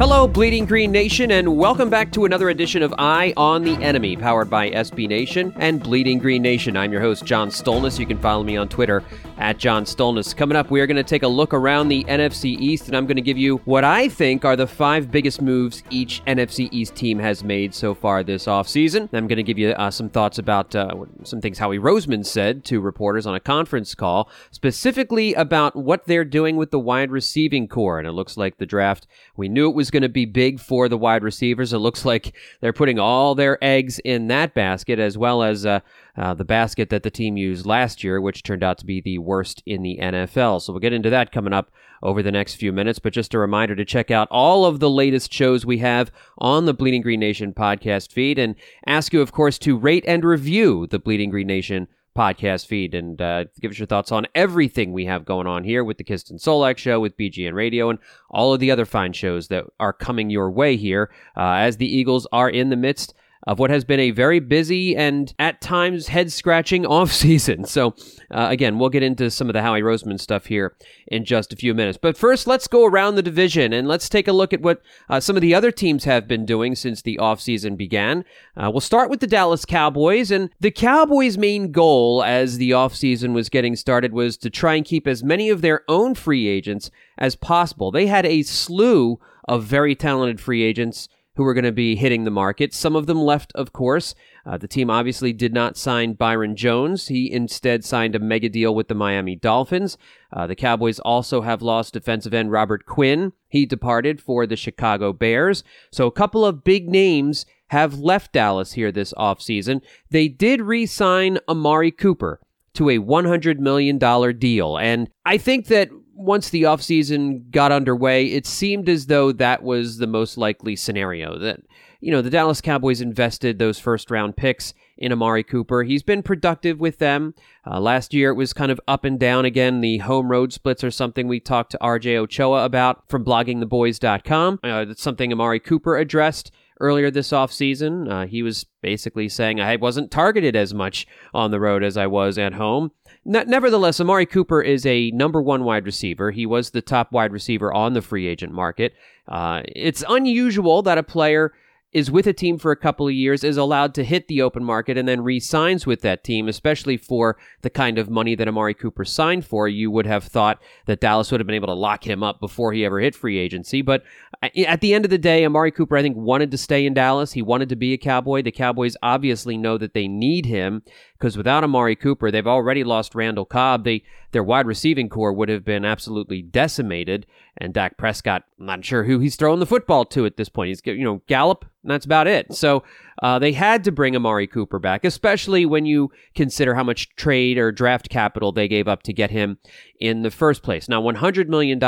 Hello, Bleeding Green Nation, and welcome back to another edition of Eye on the Enemy, powered by SB Nation and Bleeding Green Nation. I'm your host, John Stolnis. You can follow me on Twitter at John Stolnis. Coming up, we are going to take a look around the NFC East, and I'm going to give you what I think are the five biggest moves each NFC East team has made so far this offseason. I'm going to give you uh, some thoughts about uh, some things Howie Roseman said to reporters on a conference call, specifically about what they're doing with the wide receiving corps. And it looks like the draft, we knew it was going to be big for the wide receivers. It looks like they're putting all their eggs in that basket, as well as uh, uh, the basket that the team used last year, which turned out to be the worst in the NFL. So we'll get into that coming up over the next few minutes. But just a reminder to check out all of the latest shows we have on the Bleeding Green Nation podcast feed and ask you, of course, to rate and review the Bleeding Green Nation podcast feed. And uh, give us your thoughts on everything we have going on here with the Kist and Solak show, with BGN Radio, and all of the other fine shows that are coming your way here uh, as the Eagles are in the midst of what has been a very busy and at times head scratching offseason. So, uh, again, we'll get into some of the Howie Roseman stuff here in just a few minutes. But first, let's go around the division and let's take a look at what uh, some of the other teams have been doing since the offseason began. Uh, we'll start with the Dallas Cowboys. And the Cowboys' main goal as the offseason was getting started was to try and keep as many of their own free agents as possible. They had a slew of very talented free agents who were going to be hitting the market. Some of them left, of course. Uh, the team obviously did not sign Byron Jones. He instead signed a mega deal with the Miami Dolphins. Uh, the Cowboys also have lost defensive end Robert Quinn. He departed for the Chicago Bears. So a couple of big names have left Dallas here this offseason. They did re sign Amari Cooper to a $100 million deal. And I think that once the offseason got underway, it seemed as though that was the most likely scenario. That, you know, the Dallas Cowboys invested those first round picks in Amari Cooper. He's been productive with them. Uh, last year it was kind of up and down again. The home road splits are something we talked to RJ Ochoa about from bloggingtheboys.com. Uh, that's something Amari Cooper addressed earlier this offseason. Uh, he was basically saying I wasn't targeted as much on the road as I was at home. Nevertheless, Amari Cooper is a number one wide receiver. He was the top wide receiver on the free agent market. Uh, it's unusual that a player is with a team for a couple of years, is allowed to hit the open market, and then re signs with that team, especially for the kind of money that Amari Cooper signed for. You would have thought that Dallas would have been able to lock him up before he ever hit free agency. But at the end of the day, Amari Cooper, I think, wanted to stay in Dallas. He wanted to be a Cowboy. The Cowboys obviously know that they need him because without Amari Cooper, they've already lost Randall Cobb. They their wide receiving corps would have been absolutely decimated. And Dak Prescott, I'm not sure who he's throwing the football to at this point. He's you know Gallup, and that's about it. So uh, they had to bring Amari Cooper back, especially when you consider how much trade or draft capital they gave up to get him in the first place. Now, 100 million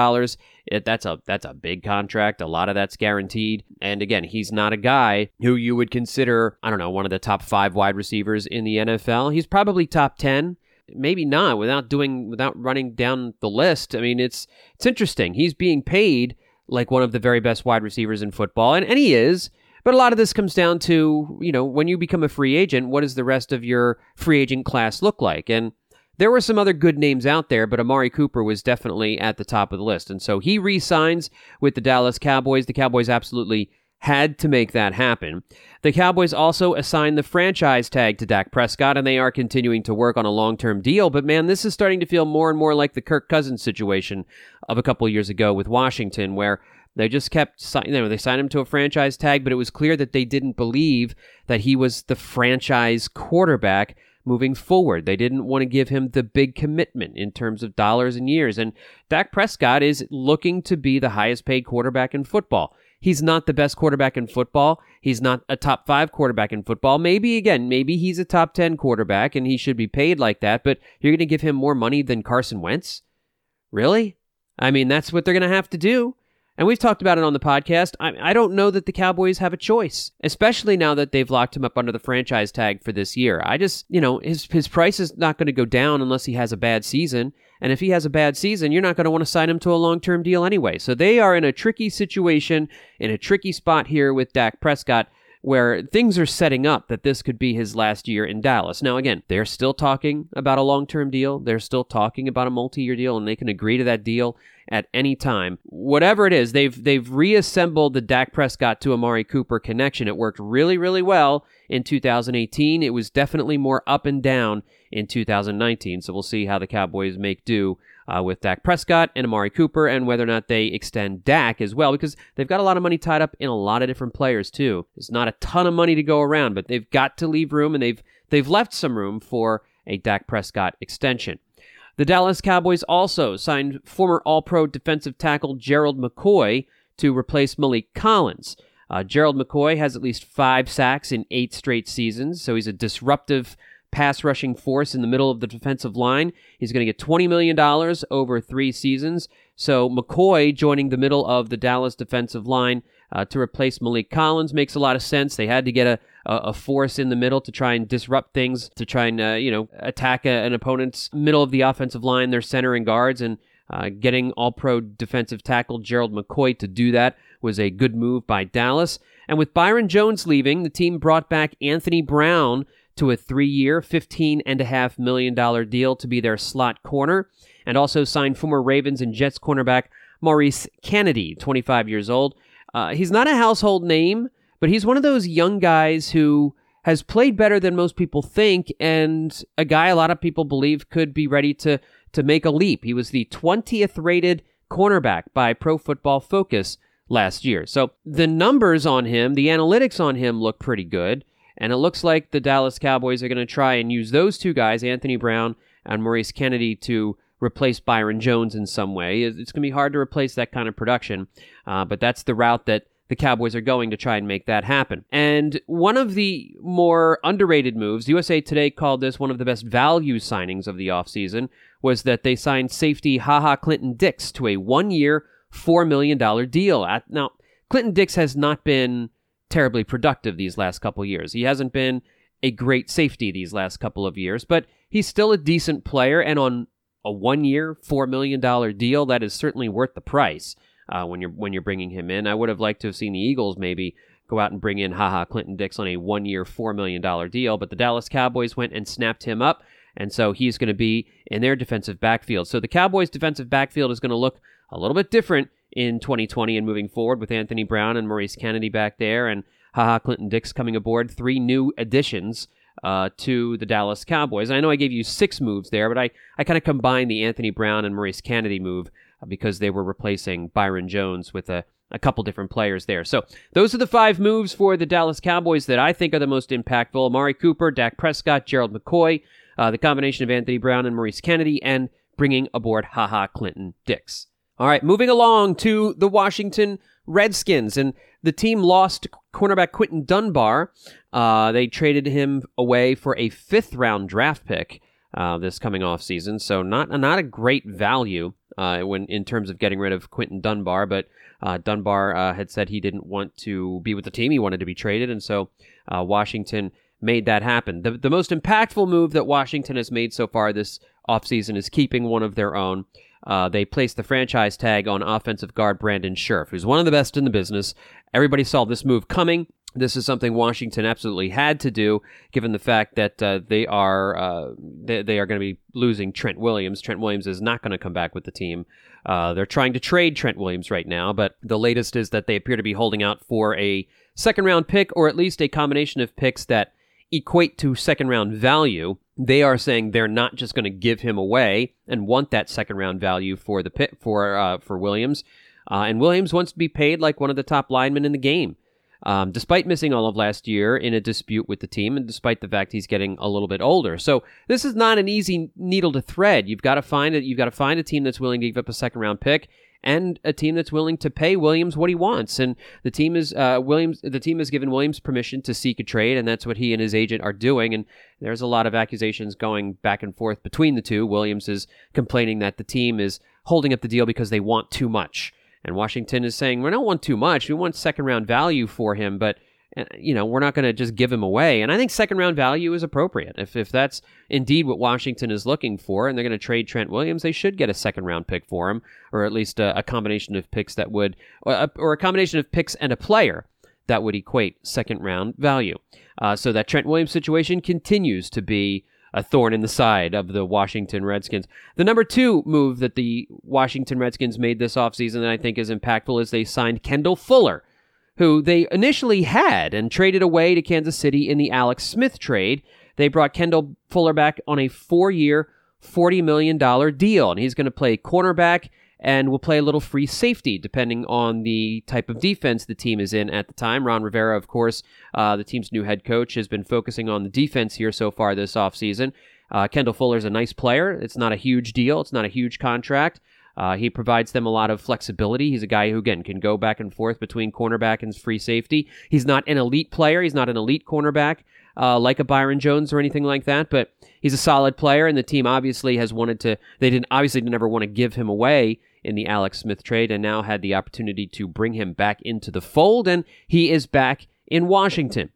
dollars. That's a that's a big contract. A lot of that's guaranteed. And again, he's not a guy who you would consider, I don't know, one of the top five wide receivers in the NFL. He's probably top ten maybe not without doing without running down the list. I mean, it's it's interesting. He's being paid like one of the very best wide receivers in football, and, and he is. But a lot of this comes down to, you know, when you become a free agent, what does the rest of your free agent class look like? And there were some other good names out there, but Amari Cooper was definitely at the top of the list. And so he re signs with the Dallas Cowboys. The Cowboys absolutely had to make that happen. The Cowboys also assigned the franchise tag to Dak Prescott, and they are continuing to work on a long term deal. But man, this is starting to feel more and more like the Kirk Cousins situation of a couple years ago with Washington, where they just kept, you know, they signed him to a franchise tag, but it was clear that they didn't believe that he was the franchise quarterback moving forward. They didn't want to give him the big commitment in terms of dollars and years. And Dak Prescott is looking to be the highest paid quarterback in football. He's not the best quarterback in football. He's not a top five quarterback in football. Maybe, again, maybe he's a top 10 quarterback and he should be paid like that, but you're going to give him more money than Carson Wentz? Really? I mean, that's what they're going to have to do. And we've talked about it on the podcast. I, I, don't know that the Cowboys have a choice, especially now that they've locked him up under the franchise tag for this year. I just, you know, his, his price is not going to go down unless he has a bad season. And if he has a bad season, you're not going to want to sign him to a long term deal anyway. So they are in a tricky situation, in a tricky spot here with Dak Prescott where things are setting up that this could be his last year in Dallas. Now, again, they're still talking about a long term deal. They're still talking about a multi year deal, and they can agree to that deal at any time. Whatever it is, they've they've reassembled the Dak Prescott to Amari Cooper connection. It worked really, really well in 2018. It was definitely more up and down in 2019. So we'll see how the Cowboys make do uh, with Dak Prescott and Amari Cooper, and whether or not they extend Dak as well, because they've got a lot of money tied up in a lot of different players too. There's not a ton of money to go around, but they've got to leave room, and they've they've left some room for a Dak Prescott extension. The Dallas Cowboys also signed former All Pro defensive tackle Gerald McCoy to replace Maliek Collins. Uh, Gerald McCoy has at least five sacks in eight straight seasons, so he's a disruptive pass rushing force in the middle of the defensive line. He's going to get $20 million over three seasons. So McCoy joining the middle of the Dallas defensive line uh, to replace Maliek Collins makes a lot of sense. They had to get a, a, force in the middle to try and disrupt things, to try and, uh, you know, attack a, an opponent's middle of the offensive line, their center and guards. And uh, getting all pro defensive tackle Gerald McCoy to do that was a good move by Dallas. And with Byron Jones leaving, the team brought back Anthony Brown to a three year, $15.5 million deal to be their slot corner, and also signed former Ravens and Jets cornerback Maurice Canady, 25 years old. Uh, he's not a household name, but he's one of those young guys who has played better than most people think, and a guy a lot of people believe could be ready to, to make a leap. He was the 20th rated cornerback by Pro Football Focus last year. So the numbers on him, the analytics on him look pretty good. And it looks like the Dallas Cowboys are going to try and use those two guys, Anthony Brown and Maurice Canady, to replace Byron Jones in some way. It's going to be hard to replace that kind of production, uh, but that's the route that the Cowboys are going to try and make that happen. And one of the more underrated moves, USA Today called this one of the best value signings of the offseason, was that they signed safety HaHa Clinton Dix to a one year, $4 million deal. Now, Clinton Dix has not been terribly productive these last couple years. He hasn't been a great safety these last couple of years, but he's still a decent player. And on a one-year, four million dollar deal, that is certainly worth the price. Uh, when you're when you're bringing him in, I would have liked to have seen the Eagles maybe go out and bring in HaHa Clinton Dix on a one-year, four million dollar deal, but the Dallas Cowboys went and snapped him up, and so he's going to be in their defensive backfield. So the Cowboys' defensive backfield is going to look a little bit different in 2020 and moving forward with Anthony Brown and Maurice Canady back there and HaHa Clinton Dix coming aboard. Three new additions uh, to the Dallas Cowboys. And I know I gave you six moves there, but I, I kind of combined the Anthony Brown and Maurice Canady move uh, because they were replacing Byron Jones with a, a couple different players there. So those are the five moves for the Dallas Cowboys that I think are the most impactful. Amari Cooper, Dak Prescott, Gerald McCoy, uh, the combination of Anthony Brown and Maurice Kennedy, and bringing aboard HaHa Clinton Dix. All right, moving along to the Washington Redskins. And the team lost cornerback Quinton Dunbar. Uh, they traded him away for a fifth round draft pick uh, this coming off season. So not not a great value uh, when in terms of getting rid of Quinton Dunbar. But uh, Dunbar uh, had said he didn't want to be with the team. He wanted to be traded, and so uh, Washington made that happen. The, the most impactful move that Washington has made so far this offseason is keeping one of their own. Uh, they placed the franchise tag on offensive guard Brandon Scherff, who's one of the best in the business. Everybody saw this move coming. This is something Washington absolutely had to do, given the fact that uh, they are uh, they, they, are going to be losing Trent Williams. Trent Williams is not going to come back with the team. Uh, they're trying to trade Trent Williams right now, but the latest is that they appear to be holding out for a second round pick, or at least a combination of picks that equate to second round value they are saying they're not just going to give him away and want that second round value for the pit for uh, for Williams. Uh, and Williams wants to be paid like one of the top linemen in the game. um, despite missing all of last year in a dispute with the team, and despite the fact he's getting a little bit older. So this is not an easy needle to thread. You've got to find it. You've got to find a team that's willing to give up a second round pick and a team that's willing to pay Williams what he wants. And the team is uh, Williams. The team has given Williams permission to seek a trade, and that's what he and his agent are doing. And there's a lot of accusations going back and forth between the two. Williams is complaining that the team is holding up the deal because they want too much, and Washington is saying we don't want too much. We want second round value for him, but you know, we're not going to just give him away. And I think second round value is appropriate. If, if that's indeed what Washington is looking for and they're going to trade Trent Williams, they should get a second round pick for him, or at least a, a combination of picks that would, or a, or a, combination of picks and a player that would equate second round value. Uh, so that Trent Williams situation continues to be a thorn in the side of the Washington Redskins. The number two move that the Washington Redskins made this offseason that I think is impactful is they signed Kendall Fuller who they initially had and traded away to Kansas City in the Alex Smith trade. They brought Kendall Fuller back on a four year, $40 million deal, and he's going to play cornerback and will play a little free safety depending on the type of defense the team is in at the time. Ron Rivera, of course, uh, the team's new head coach, has been focusing on the defense here so far this offseason. Uh, Kendall Fuller is a nice player. It's not a huge deal, it's not a huge contract. Uh, he provides them a lot of flexibility. He's a guy who, again, can go back and forth between cornerback and free safety. He's not an elite player. He's not an elite cornerback uh, like a Byron Jones or anything like that, but he's a solid player, and the team obviously has wanted to, they didn't, obviously never want to give him away in the Alex Smith trade and now had the opportunity to bring him back into the fold, and he is back in Washington.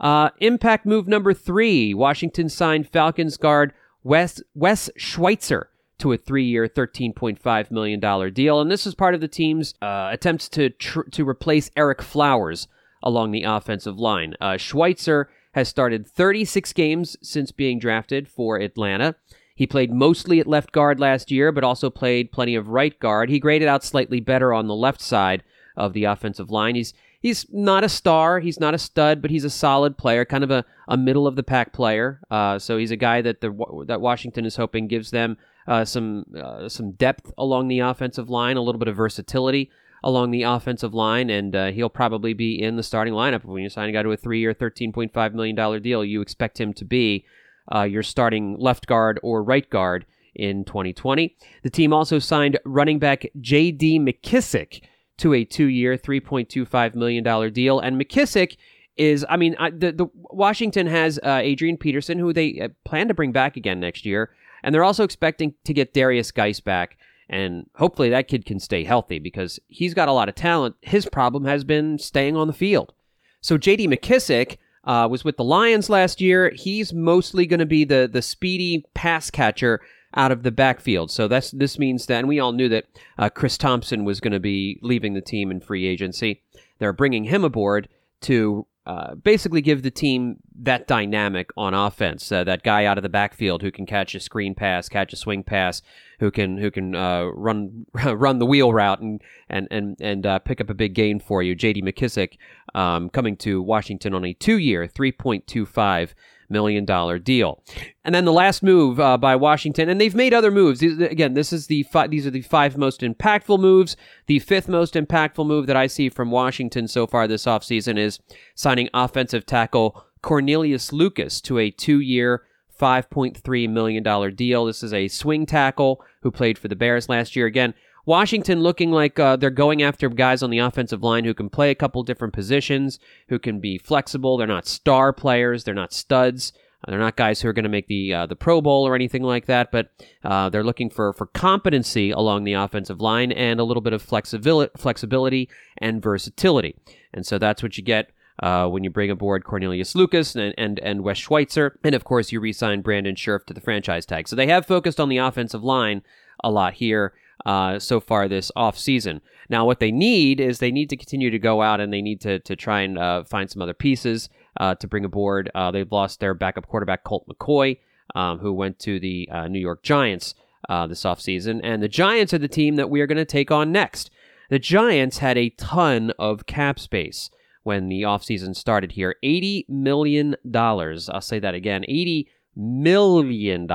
Uh, impact move number three Washington signed Falcons guard Wes, Wes Schweitzer to a three-year, $13.5 million deal. And this is part of the team's uh, attempts to tr- to replace Ereck Flowers along the offensive line. Uh, Schweitzer has started 36 games since being drafted for Atlanta. He played mostly at left guard last year, but also played plenty of right guard. He graded out slightly better on the left side of the offensive line. He's he's not a star, he's not a stud, but he's a solid player, kind of a, a middle of the pack player. Uh, so he's a guy that the that Washington is hoping gives them uh, some uh, some depth along the offensive line, a little bit of versatility along the offensive line, and uh, he'll probably be in the starting lineup. When you sign a guy to a three-year, $13.5 million deal, you expect him to be uh, your starting left guard or right guard in 2020. The team also signed running back J.D. McKissic to a two-year, $3.25 million deal, and McKissic is, I mean, I, the, the Washington has uh, Adrian Peterson, who they uh, plan to bring back again next year. And they're also expecting to get Derrius Guice back. And hopefully that kid can stay healthy because he's got a lot of talent. His problem has been staying on the field. So JD McKissic uh, was with the Lions last year. He's mostly going to be the, the speedy pass catcher out of the backfield. So that's this means that, and we all knew that uh, Chris Thompson was going to be leaving the team in free agency. They're bringing him aboard to uh, basically give the team that dynamic on offense. Uh, that guy out of the backfield who can catch a screen pass, catch a swing pass, who can who can uh, run run the wheel route and and and and uh, pick up a big gain for you. J.D. McKissic um, coming to Washington on a two-year, three point two five million dollar deal. And then the last move uh, by Washington, and they've made other moves. These, again, this is the fi- these are the five most impactful moves. The fifth most impactful move that I see from Washington so far this offseason is signing offensive tackle Cornelius Lucas to a two-year, $5.3 million deal. This is a swing tackle who played for the Bears last year. Again, Washington looking like uh, they're going after guys on the offensive line who can play a couple different positions, who can be flexible. They're not star players. They're not studs. Uh, they're not guys who are going to make the uh, the Pro Bowl or anything like that. But uh, they're looking for for competency along the offensive line and a little bit of flexibility, flexibility and versatility. And so that's what you get. Uh, when you bring aboard Cornelius Lucas and, and, and Wes Schweitzer. And of course, you re sign Brandon Scherff to the franchise tag. So they have focused on the offensive line a lot here uh, so far this off season. Now, what they need is they need to continue to go out and they need to to try and uh, find some other pieces uh, to bring aboard. Uh, they've lost their backup quarterback Colt McCoy, um, who went to the uh, New York Giants uh, this offseason. And the Giants are the team that we are going to take on next. The Giants had a ton of cap space when the offseason started here $80 million. I'll say that again $80 million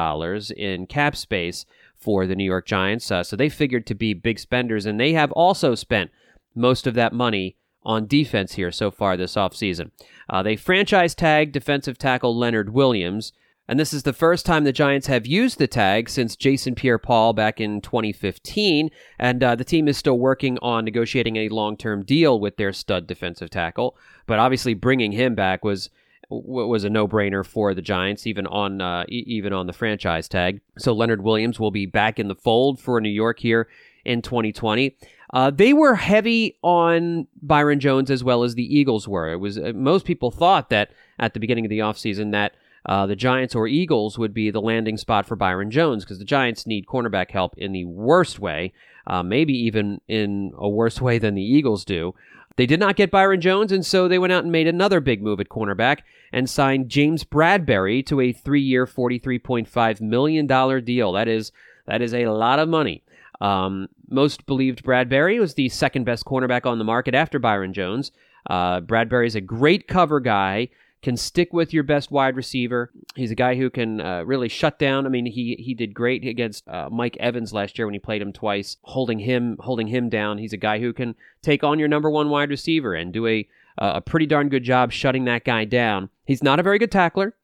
in cap space for the New York Giants. Uh, so they figured to be big spenders, and they have also spent most of that money on defense here so far this offseason. Uh, they franchise tag defensive tackle Leonard Williams. And this is the first time the Giants have used the tag since Jason Pierre Paul back in 2015. And uh, the team is still working on negotiating a long term deal with their stud defensive tackle. But obviously, bringing him back was was a no-brainer for the Giants, even on uh, even on the franchise tag. So Leonard Williams will be back in the fold for New York here in 2020. Uh, they were heavy on Byron Jones as well as the Eagles were. It was uh, most people thought that at the beginning of the offseason that uh, the Giants or Eagles would be the landing spot for Byron Jones because the Giants need cornerback help in the worst way, uh, maybe even in a worse way than the Eagles do. They did not get Byron Jones, and so they went out and made another big move at cornerback and signed James Bradberry to a three-year, $43.5 million deal. That is that is a lot of money. Um, most believed Bradberry was the second best cornerback on the market after Byron Jones. Uh, Bradberry is a great cover guy can stick with your best wide receiver. He's a guy who can uh, really shut down. I mean, he he did great against uh, Mike Evans last year when he played him twice, holding him holding him down. He's a guy who can take on your number one wide receiver and do a a pretty darn good job shutting that guy down. He's not a very good tackler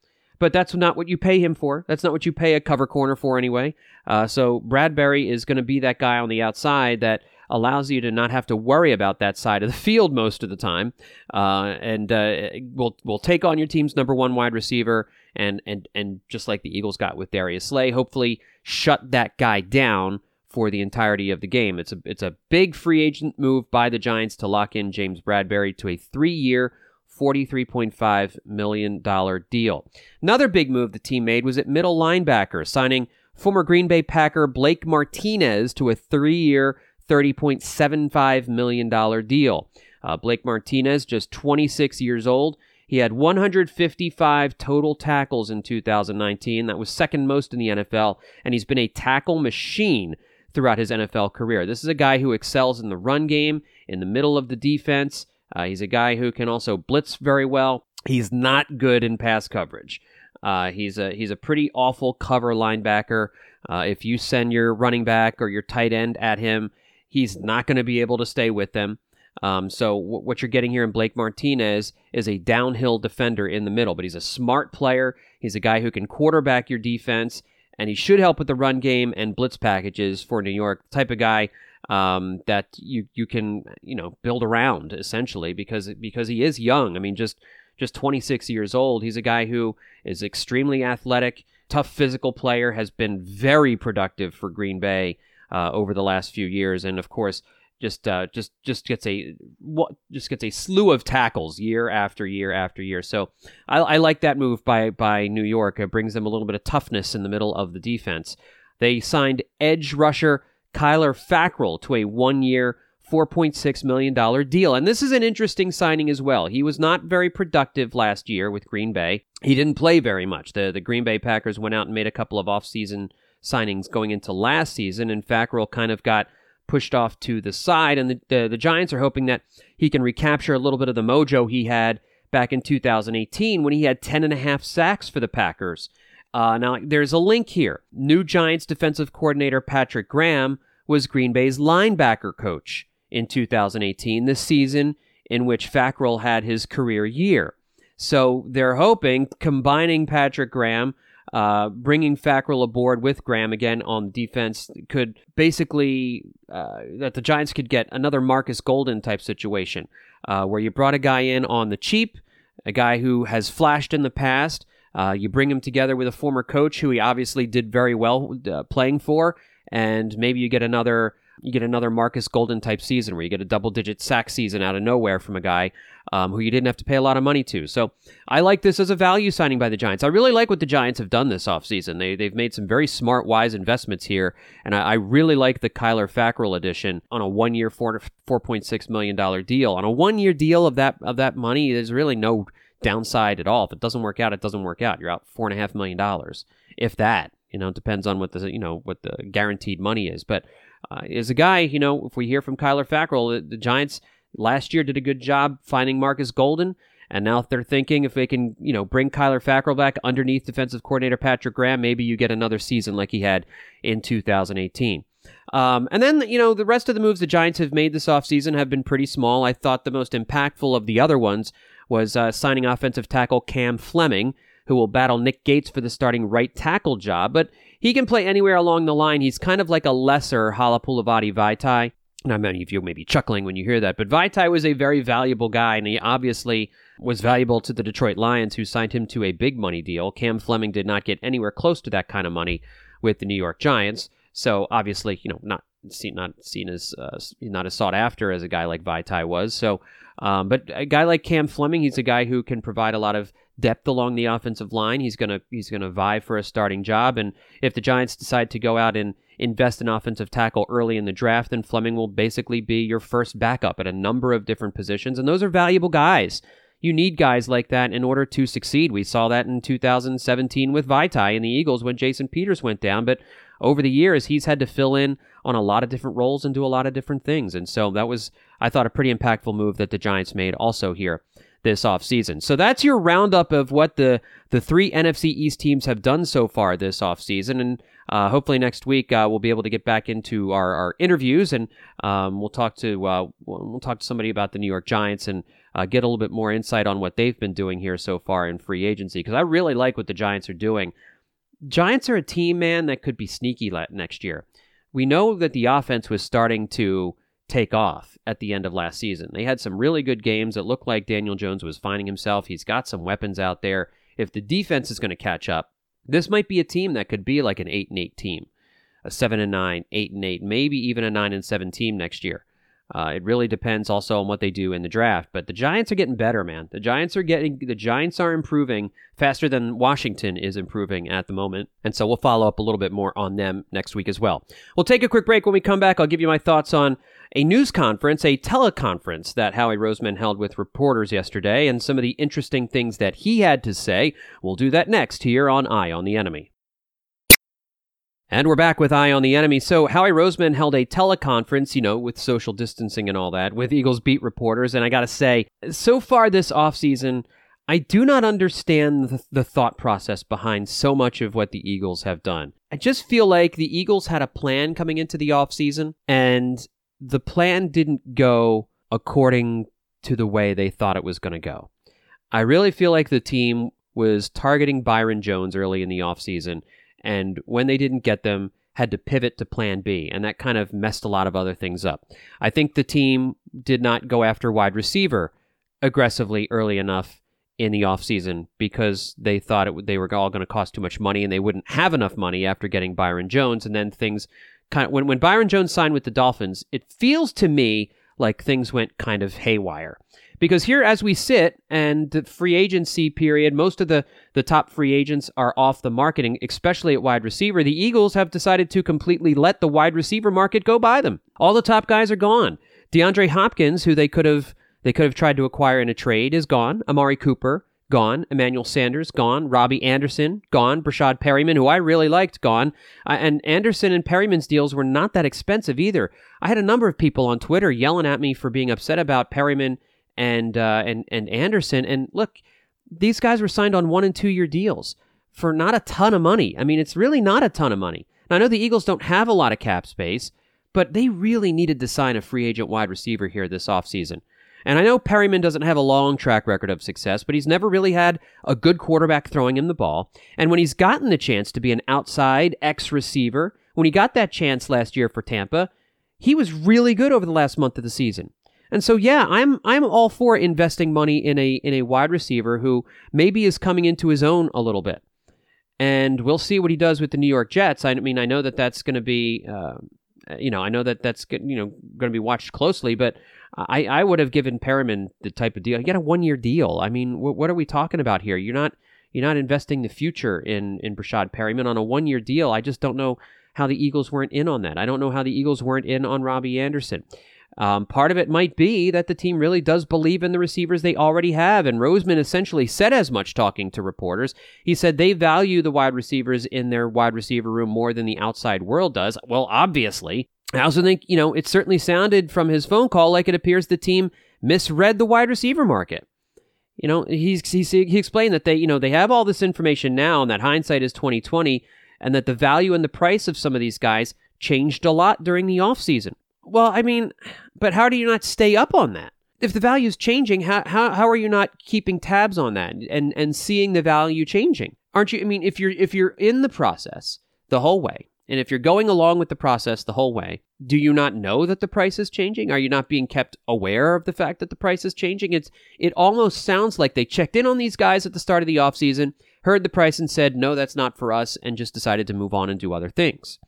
but that's not what you pay him for. That's not what you pay a cover corner for anyway. Uh, so Bradberry is going to be that guy on the outside that allows you to not have to worry about that side of the field most of the time, uh, and uh, will will take on your team's number one wide receiver, and and and just like the Eagles got with Darius Slay, hopefully shut that guy down for the entirety of the game. It's a it's a big free agent move by the Giants to lock in James Bradberry to a three year. $43.5 million deal. Another big move the team made was at middle linebacker, signing former Green Bay Packer Blake Martinez to a three year, $30.75 million deal. Uh, Blake Martinez, just 26 years old. He had 155 total tackles in 2019. That was second most in the NFL, and he's been a tackle machine throughout his NFL career. This is a guy who excels in the run game, in the middle of the defense. Uh, he's a guy who can also blitz very well. He's not good in pass coverage. Uh, he's a he's a pretty awful cover linebacker. Uh, if you send your running back or your tight end at him, He's not going to be able to stay with them. Um, so w- what you're getting here in Blake Martinez is a downhill defender in the middle, but he's a smart player. He's a guy who can quarterback your defense, and he should help with the run game and blitz packages for New York. The type of guy um, that you you can you know build around essentially because because he is young. I mean, just just 26 years old. He's a guy who is extremely athletic, tough physical player, has been very productive for Green Bay uh, over the last few years, and of course, just uh, just just gets a what just gets a slew of tackles year after year after year. So I, I like that move by by New York. It brings them a little bit of toughness in the middle of the defense. They signed edge rusher Kyler Fackrell to a one year. $4.6 million deal. And this is an interesting signing as well. He was not very productive last year with Green Bay. He didn't play very much. The, the Green Bay Packers went out and made a couple of offseason signings going into last season, and Fackrell kind of got pushed off to the side, and the, the, the Giants are hoping that he can recapture a little bit of the mojo he had back in 2018 when he had 10 and a half sacks for the Packers. Uh, now, there's a link here. New Giants defensive coordinator Patrick Graham was Green Bay's linebacker coach in 2018, the season in which Fackrell had his career year. So they're hoping combining Patrick Graham uh, bringing Fackrell aboard with Graham again on defense could basically uh, that the Giants could get another Markus Golden type situation uh, where you brought a guy in on the cheap, a guy who has flashed in the past. Uh, you bring him together with a former coach who he obviously did very well uh, playing for, and maybe you get another you get another Markus Golden type season where you get a double digit sack season out of nowhere from a guy um, who you didn't have to pay a lot of money to. So I like this as a value signing by the Giants. I really like what the Giants have done this offseason. They, they've made some very smart, wise investments here. And I, I really like the Kyler Fackrell addition on a one year, $4.6 million deal. On a one year deal of that, of that money, there's really no downside at all. If it doesn't work out, it doesn't work out. You're out $4.5 million, if that. You know, it depends on what the you know what the guaranteed money is. But uh, as a guy, you know, if we hear from Kyler Fackrell, the, the Giants last year did a good job finding Markus Golden. And now if they're thinking if they can, you know, bring Kyler Fackrell back underneath defensive coordinator Patrick Graham, maybe you get another season like he had in 2018. Um, and then, you know, the rest of the moves the Giants have made this offseason have been pretty small. I thought the most impactful of the other ones was uh, signing offensive tackle Cam Fleming, who will battle Nick Gates for the starting right tackle job. But he can play anywhere along the line. He's kind of like a lesser Halapoulivaati Vaitai. Now, many of you may be chuckling when you hear that, but Vaitai was a very valuable guy, and he obviously was valuable to the Detroit Lions, who signed him to a big money deal. Cam Fleming did not get anywhere close to that kind of money with the New York Giants, so obviously, you know, not seen not seen as uh, not as sought after as a guy like Vaitai was. So, um, but a guy like Cam Fleming, he's a guy who can provide a lot of depth along the offensive line. He's gonna he's gonna vie for a starting job, and if the Giants decide to go out and invest in offensive tackle early in the draft, then Fleming will basically be your first backup at a number of different positions, and those are valuable guys. You need guys like that in order to succeed. We saw that in 2017 with Vaitai and the Eagles when Jason Peters went down, but over the years he's had to fill in on a lot of different roles and do a lot of different things. And so that was, I thought, a pretty impactful move that the Giants made also here this offseason. So that's your roundup of what the the three NFC East teams have done so far this offseason. And uh, hopefully next week uh, we'll be able to get back into our, our interviews and um, we'll talk to uh, we'll talk to somebody about the New York Giants and uh, get a little bit more insight on what they've been doing here so far in free agency because I really like what the Giants are doing. Giants are a team, man, that could be sneaky next year. We know that the offense was starting to take off at the end of last season. They had some really good games. It looked like Daniel Jones was finding himself. He's got some weapons out there. If the defense is going to catch up, this might be a team that could be like an 8 and 8 team, a 7 and 9, 8 and 8, maybe even a 9 and 7 team next year. Uh, it really depends also on what they do in the draft. But the Giants are getting better, man. The Giants are getting the Giants are improving faster than Washington is improving at the moment. And so we'll follow up a little bit more on them next week as well. We'll take a quick break. When we come back, I'll give you my thoughts on a news conference, a teleconference that Howie Roseman held with reporters yesterday, and some of the interesting things that he had to say. We'll do that next here on Eye on the Enemy. And we're back with Eye on the Enemy. So, Howie Roseman held a teleconference, you know, with social distancing and all that, with Eagles beat reporters. And I got to say, so far this offseason, I do not understand the, the, thought process behind so much of what the Eagles have done. I just feel like the Eagles had a plan coming into the offseason, and the plan didn't go according to the way they thought it was going to go. I really feel like the team was targeting Byron Jones early in the offseason and when they didn't get them, had to pivot to plan B, and that kind of messed a lot of other things up. I think the team did not go after wide receiver aggressively early enough in the offseason because they thought it, they were all going to cost too much money and they wouldn't have enough money after getting Byron Jones. And then things kind of, when, when Byron Jones signed with the Dolphins, it feels to me like things went kind of haywire. Because here, as we sit, and the free agency period, most of the, the top free agents are off the marketing, especially at wide receiver. The Eagles have decided to completely let the wide receiver market go by them. All the top guys are gone. DeAndre Hopkins, who they could have they could have tried to acquire in a trade, is gone. Amari Cooper, gone. Emmanuel Sanders, gone. Robbie Anderson, gone. Breshad Perriman, who I really liked, gone. Uh, and Anderson and Perriman's deals were not that expensive either. I had a number of people on Twitter yelling at me for being upset about Perryman and uh, and and Anderson. And look, these guys were signed on one and two year deals for not a ton of money. I mean, it's really not a ton of money. Now, I know the Eagles don't have a lot of cap space, but they really needed to sign a free agent wide receiver here this offseason. And I know Perriman doesn't have a long track record of success, but he's never really had a good quarterback throwing him the ball. And when he's gotten the chance to be an outside X receiver, when he got that chance last year for Tampa, he was really good over the last month of the season. And so yeah, I'm I'm all for investing money in a in a wide receiver who maybe is coming into his own a little bit. And we'll see what he does with the New York Jets. I mean, I know that that's going to be, uh, you know, I know that that's you know going to be watched closely. But I I would have given Perriman the type of deal. You get a one year deal. I mean, wh- what are we talking about here? You're not you're not investing the future in in Breshad Perriman on a one year deal. I just don't know how the Eagles weren't in on that. I don't know how the Eagles weren't in on Robbie Anderson. Um, part of it might be that the team really does believe in the receivers they already have, and Roseman essentially said as much talking to reporters. He said they value the wide receivers in their wide receiver room more than the outside world does. Well, obviously. I also think, you know, it certainly sounded from his phone call like it appears the team misread the wide receiver market. You know, he's, he's, he explained that they, you know, they have all this information now and that hindsight is 2020 and that the value and the price of some of these guys changed a lot during the offseason. Well, I mean, but how do you not stay up on that? If the value is changing, how, how, how are you not keeping tabs on that and, and seeing the value changing? Aren't you? I mean, if you're if you're in the process the whole way, and if you're going along with the process the whole way, do you not know that the price is changing? Are you not being kept aware of the fact that the price is changing? It's it almost sounds like they checked in on these guys at the start of the offseason, heard the price and said, "No, that's not for us," and just decided to move on and do other things.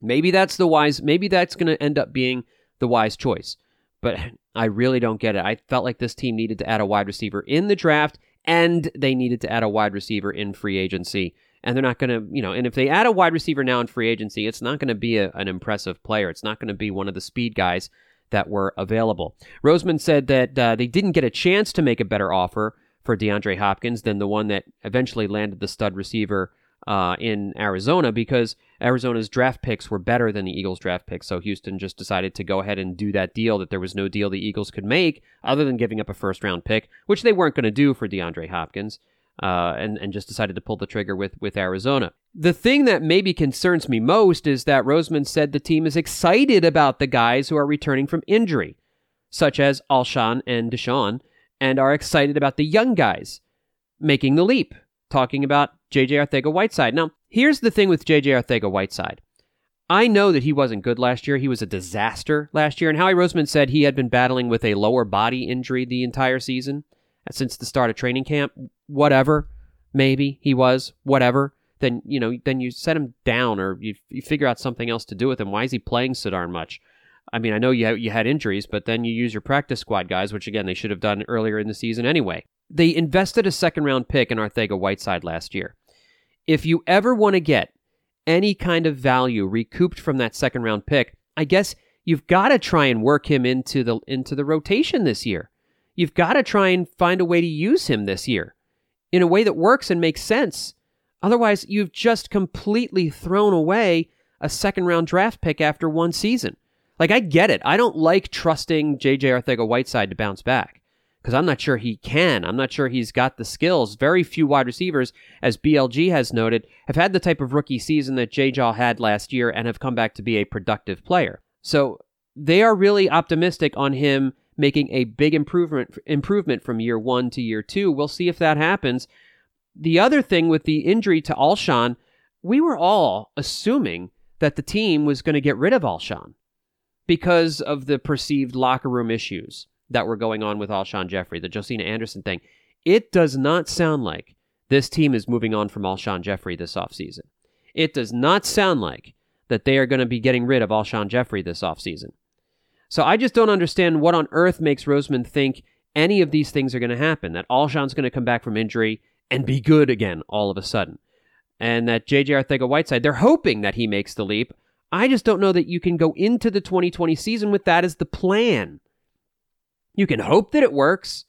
Maybe that's the wise maybe that's going to end up being the wise choice. But I really don't get it. I felt like this team needed to add a wide receiver in the draft and they needed to add a wide receiver in free agency. And they're not going to, you know, and if they add a wide receiver now in free agency, it's not going to be a, an impressive player. It's not going to be one of the speed guys that were available. Roseman said that uh, they didn't get a chance to make a better offer for DeAndre Hopkins than the one that eventually landed the stud receiver uh, in Arizona because Arizona's draft picks were better than the Eagles' draft picks. So Houston just decided to go ahead and do that deal that there was no deal the Eagles could make other than giving up a first round pick, which they weren't going to do for DeAndre Hopkins. Uh, and and just decided to pull the trigger with with Arizona. The thing that maybe concerns me most is that Roseman said the team is excited about the guys who are returning from injury, such as Alshon and DeSean, and are excited about the young guys making the leap. Talking about J.J. Arcega Whiteside. Now, here's the thing with J.J. Arcega Whiteside. I know that he wasn't good last year. He was a disaster last year. And Howie Roseman said he had been battling with a lower body injury the entire season since the start of training camp. Whatever. Maybe he was. Whatever. Then, you know, then you set him down or you, you figure out something else to do with him. Why is he playing so darn much? I mean, I know you, you had injuries, but then you use your practice squad guys, which again, they should have done earlier in the season anyway. They invested a second round pick in Arcega Whiteside last year if you ever want to get any kind of value recouped from that second round pick, I guess you've got to try and work him into the into the rotation this year. You've got to try and find a way to use him this year in a way that works and makes sense. Otherwise, you've just completely thrown away a second round draft pick after one season. Like I get it. I don't like trusting JJ Arcega Whiteside to bounce back because I'm not sure he can. I'm not sure he's got the skills. Very few wide receivers, as BLG has noted, have had the type of rookie season that J Jaw had last year and have come back to be a productive player. So they are really optimistic on him making a big improvement improvement from year one to year two. We'll see if that happens. The other thing with the injury to Alshon, we were all assuming that the team was going to get rid of Alshon because of the perceived locker room issues that were going on with Alshon Jeffery, the Josina Anderson thing. It does not sound like this team is moving on from Alshon Jeffery this offseason. It does not sound like that they are going to be getting rid of Alshon Jeffery this offseason. So I just don't understand what on earth makes Roseman think any of these things are going to happen, that Alshon's going to come back from injury and be good again all of a sudden. And that JJ Arcega Whiteside, they're hoping that he makes the leap. I just don't know that you can go into the 2020 season with that as the plan. You can hope that it works,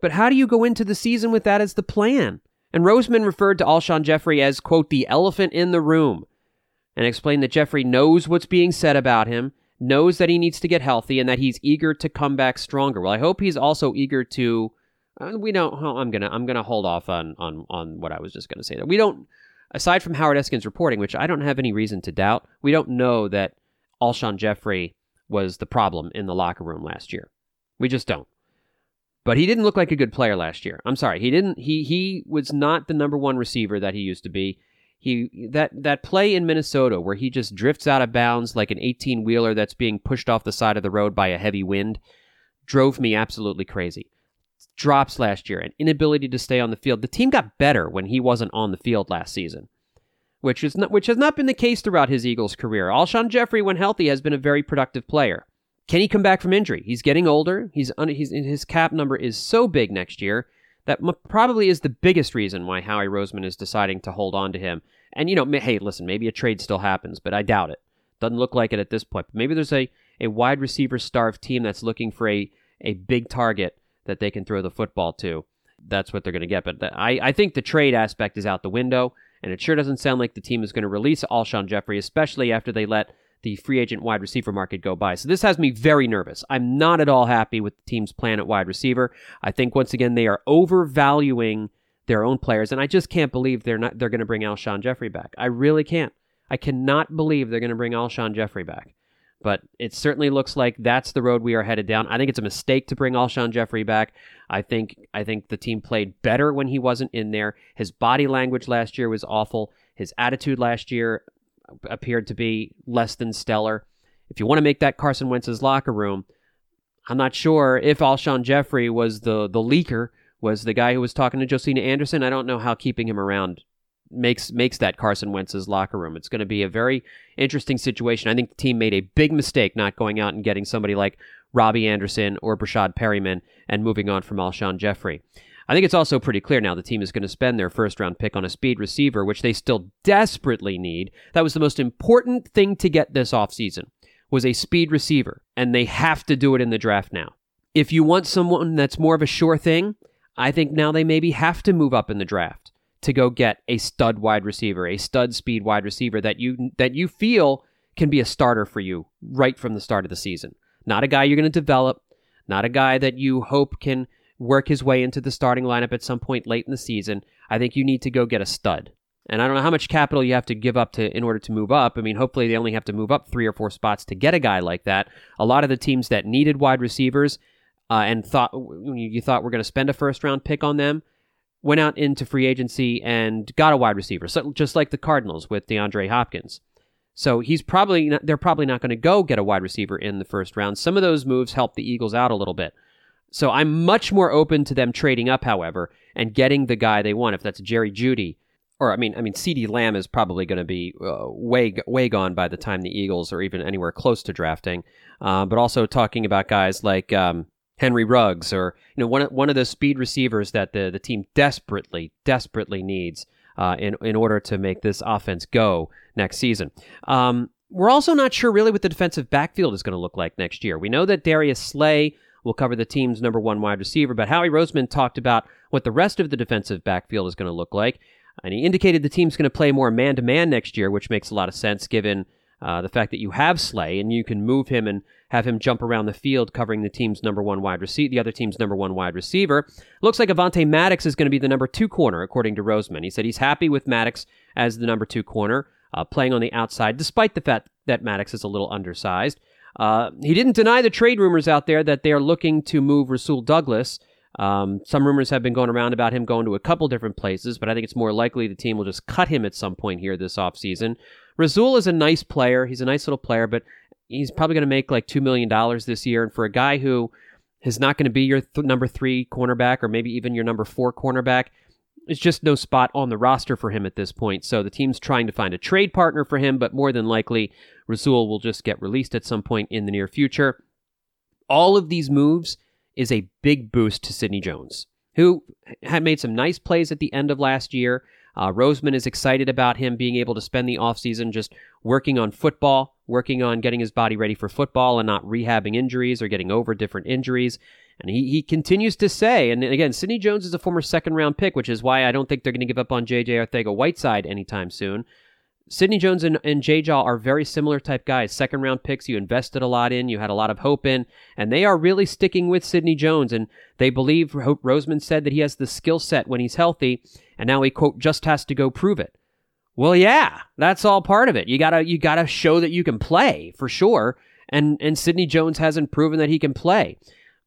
but how do you go into the season with that as the plan? And Roseman referred to Alshon Jeffery as, quote, the elephant in the room, and explained that Jeffery knows what's being said about him, knows that he needs to get healthy, and that he's eager to come back stronger. Well, I hope he's also eager to. Uh, we don't. I'm gonna. I'm gonna hold off on on on what I was just gonna say. That we don't. Aside from Howard Eskin's reporting, which I don't have any reason to doubt, we don't know that Alshon Jeffery was the problem in the locker room last year. We just don't. But he didn't look like a good player last year. I'm sorry. He didn't he he was not the number 1 receiver that he used to be. He that that play in Minnesota where he just drifts out of bounds like an 18-wheeler that's being pushed off the side of the road by a heavy wind drove me absolutely crazy. Drops last year, an inability to stay on the field. The team got better when he wasn't on the field last season which is not, which has not been the case throughout his Eagles career. Alshon Jeffery, when healthy, has been a very productive player. Can he come back from injury? He's getting older. He's, un- he's his cap number is so big next year that probably is the biggest reason why Howie Roseman is deciding to hold on to him. And you know, hey, listen, maybe a trade still happens, but I doubt it. Doesn't look like it at this point. Maybe there's a, a wide receiver starved team that's looking for a, a big target that they can throw the football to. That's what they're going to get. But I, I think the trade aspect is out the window, and it sure doesn't sound like the team is going to release Alshon Jeffery, especially after they let the free agent wide receiver market go by. So this has me very nervous. I'm not at all happy with the team's plan at wide receiver. I think once again they are overvaluing their own players, and I just can't believe they're not they're going to bring Alshon Jeffery back. I really can't. I cannot believe they're going to bring Alshon Jeffery back. But it certainly looks like that's the road we are headed down. I think it's a mistake to bring Alshon Jeffery back. I think I think the team played better when he wasn't in there. His body language last year was awful. His attitude last year appeared to be less than stellar. If you want to make that Carson Wentz's locker room, I'm not sure if Alshon Jeffery was the the leaker, was the guy who was talking to Josina Anderson. I don't know how keeping him around makes makes that Carson Wentz's locker room. It's going to be a very interesting situation. I think the team made a big mistake not going out and getting somebody like Robby Anderson or Breshad Perriman and moving on from Alshon Jeffery. I think it's also pretty clear now the team is going to spend their first round pick on a speed receiver, which they still desperately need. That was the most important thing to get this offseason was a speed receiver, and they have to do it in the draft now. If you want someone that's more of a sure thing, I think now they maybe have to move up in the draft to go get a stud wide receiver, a stud speed wide receiver that you that you feel can be a starter for you right from the start of the season. Not a guy you're going to develop, not a guy that you hope can work his way into the starting lineup at some point late in the season. I think you need to go get a stud. And I don't know how much capital you have to give up to in order to move up. I mean, hopefully they only have to move up three or four spots to get a guy like that. A lot of the teams that needed wide receivers uh, and thought you thought we're going to spend a first round pick on them went out into free agency and got a wide receiver, so just like the Cardinals with DeAndre Hopkins. So he's probably not, they're probably not going to go get a wide receiver in the first round. Some of those moves help the Eagles out a little bit. So I'm much more open to them trading up, however, and getting the guy they want. If that's Jerry Jeudy, or I mean, I mean, CeeDee Lamb is probably going to be uh, way way gone by the time the Eagles are even anywhere close to drafting. Uh, but also talking about guys like um, Henry Ruggs or you know one of, one of the speed receivers that the the team desperately desperately needs uh, in in order to make this offense go next season. Um, we're also not sure really what the defensive backfield is going to look like next year. We know that Darius Slay will cover the team's number one wide receiver, but Howie Roseman talked about what the rest of the defensive backfield is going to look like, and he indicated the team's going to play more man to man next year, which makes a lot of sense given uh, the fact that you have Slay and you can move him and have him jump around the field covering the team's number one wide receiver, the other team's number one wide receiver. Looks like Avonte Maddox is going to be the number two corner, according to Roseman. He said he's happy with Maddox as the number two corner, uh, playing on the outside, despite the fact that Maddox is a little undersized. Uh, he didn't deny the trade rumors out there that they are looking to move Rasul Douglas. Um, some rumors have been going around about him going to a couple different places, but I think it's more likely the team will just cut him at some point here this offseason. Rasul is a nice player. He's a nice little player, but he's probably going to make like $2 million this year. And for a guy who is not going to be your th- number three cornerback or maybe even your number four cornerback, it's just no spot on the roster for him at this point. So the team's trying to find a trade partner for him, but more than likely, Rasul will just get released at some point in the near future. All of these moves is a big boost to Sidney Jones, who had made some nice plays at the end of last year. Uh, Roseman is excited about him being able to spend the offseason just working on football, working on getting his body ready for football and not rehabbing injuries or getting over different injuries. And he, he continues to say, and again, Sidney Jones is a former second round pick, which is why I don't think they're going to give up on JJ Arcega Whiteside anytime soon. Sidney Jones and, and Jay Jaw are very similar type guys. Second round picks you invested a lot in, you had a lot of hope in, and they are really sticking with Sidney Jones. And they believe Roseman said that he has the skill set when he's healthy, and now he quote just has to go prove it. Well, yeah, that's all part of it. You gotta you gotta show that you can play for sure. And and Sidney Jones hasn't proven that he can play.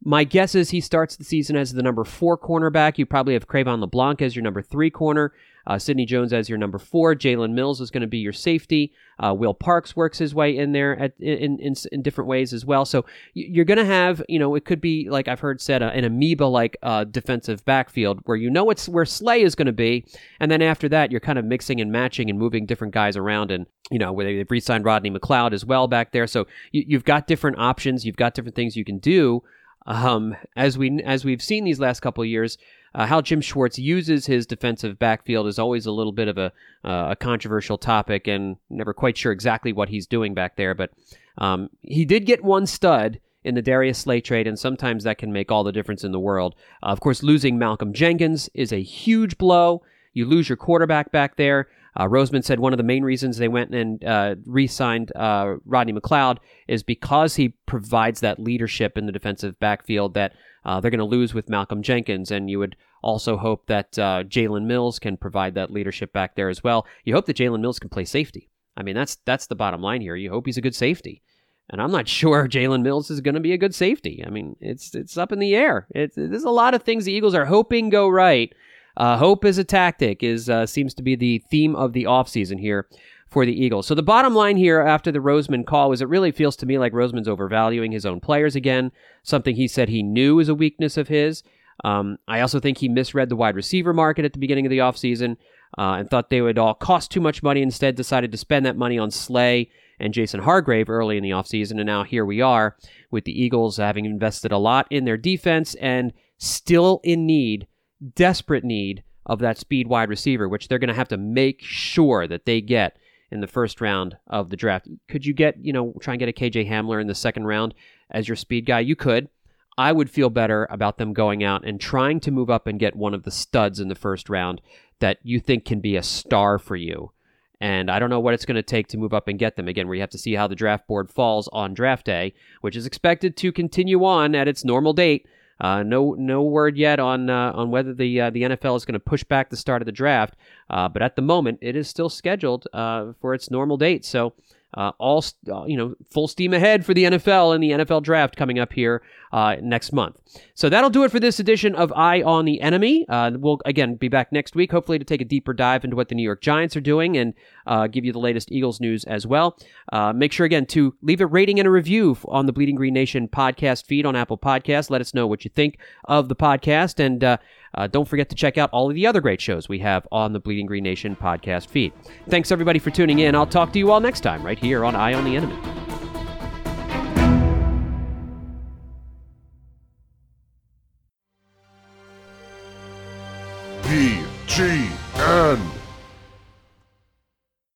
My guess is he starts the season as the number four cornerback. You probably have Cre'Von LeBlanc as your number three corner. Uh, Sidney Jones as your number four. Jalen Mills is going to be your safety. Uh, Will Parks works his way in there at, in, in, in different ways as well. So you're going to have, you know, it could be, like I've heard said, uh, an amoeba like uh, defensive backfield where you know it's where Slay is going to be. And then after that, you're kind of mixing and matching and moving different guys around. And, you know, where they've re signed Rodney McLeod as well back there. So you, you've got different options, you've got different things you can do. Um, as we as we've seen these last couple years, uh, how Jim Schwartz uses his defensive backfield is always a little bit of a, uh, a controversial topic, and never quite sure exactly what he's doing back there. But um, he did get one stud in the Darius Slay trade, and sometimes that can make all the difference in the world. Uh, of course, losing Malcolm Jenkins is a huge blow. You lose your quarterback back there. Uh, Roseman said one of the main reasons they went and uh, re signed uh, Rodney McLeod is because he provides that leadership in the defensive backfield that uh, they're going to lose with Malcolm Jenkins. And you would also hope that uh, Jalen Mills can provide that leadership back there as well. You hope that Jalen Mills can play safety. I mean, that's that's the bottom line here. You hope he's a good safety. And I'm not sure Jalen Mills is going to be a good safety. I mean, it's it's up in the air. It's, there's a lot of things the Eagles are hoping go right. Uh, hope is a tactic is uh, seems to be the theme of the offseason here for the Eagles. So the bottom line here after the Roseman call is it really feels to me like Roseman's overvaluing his own players again, something he said he knew is a weakness of his. Um, I also think he misread the wide receiver market at the beginning of the offseason uh, and thought they would all cost too much money. Instead, decided to spend that money on Slay and Javon Hargrave early in the offseason. And now here we are with the Eagles having invested a lot in their defense and still in need, desperate need of that speed wide receiver, which they're going to have to make sure that they get in the first round of the draft. Could you get, you know, try and get a KJ Hamler in the second round as your speed guy? You could. I would feel better about them going out and trying to move up and get one of the studs in the first round that you think can be a star for you. And I don't know what it's going to take to move up and get them. Again, we have to see how the draft board falls on draft day, which is expected to continue on at its normal date uh, no, no word yet on uh, on whether the uh, the NFL is going to push back the start of the draft, uh, but at the moment it is still scheduled uh, for its normal date. So uh, all uh, you know, full steam ahead for the NFL and the NFL draft coming up here uh, next month. So that'll do it for this edition of Eye on the Enemy. Uh, we'll again be back next week, hopefully to take a deeper dive into what the New York Giants are doing and uh, give you the latest Eagles news as well. Uh, make sure again to leave a rating and a review on the Bleeding Green Nation podcast feed on Apple Podcasts. Let us know what you think of the podcast and uh, don't forget to check out all of the other great shows we have on the Bleeding Green Nation podcast feed. Thanks, everybody, for tuning in. I'll talk to you all next time, right here on Eye on the Enemy. B G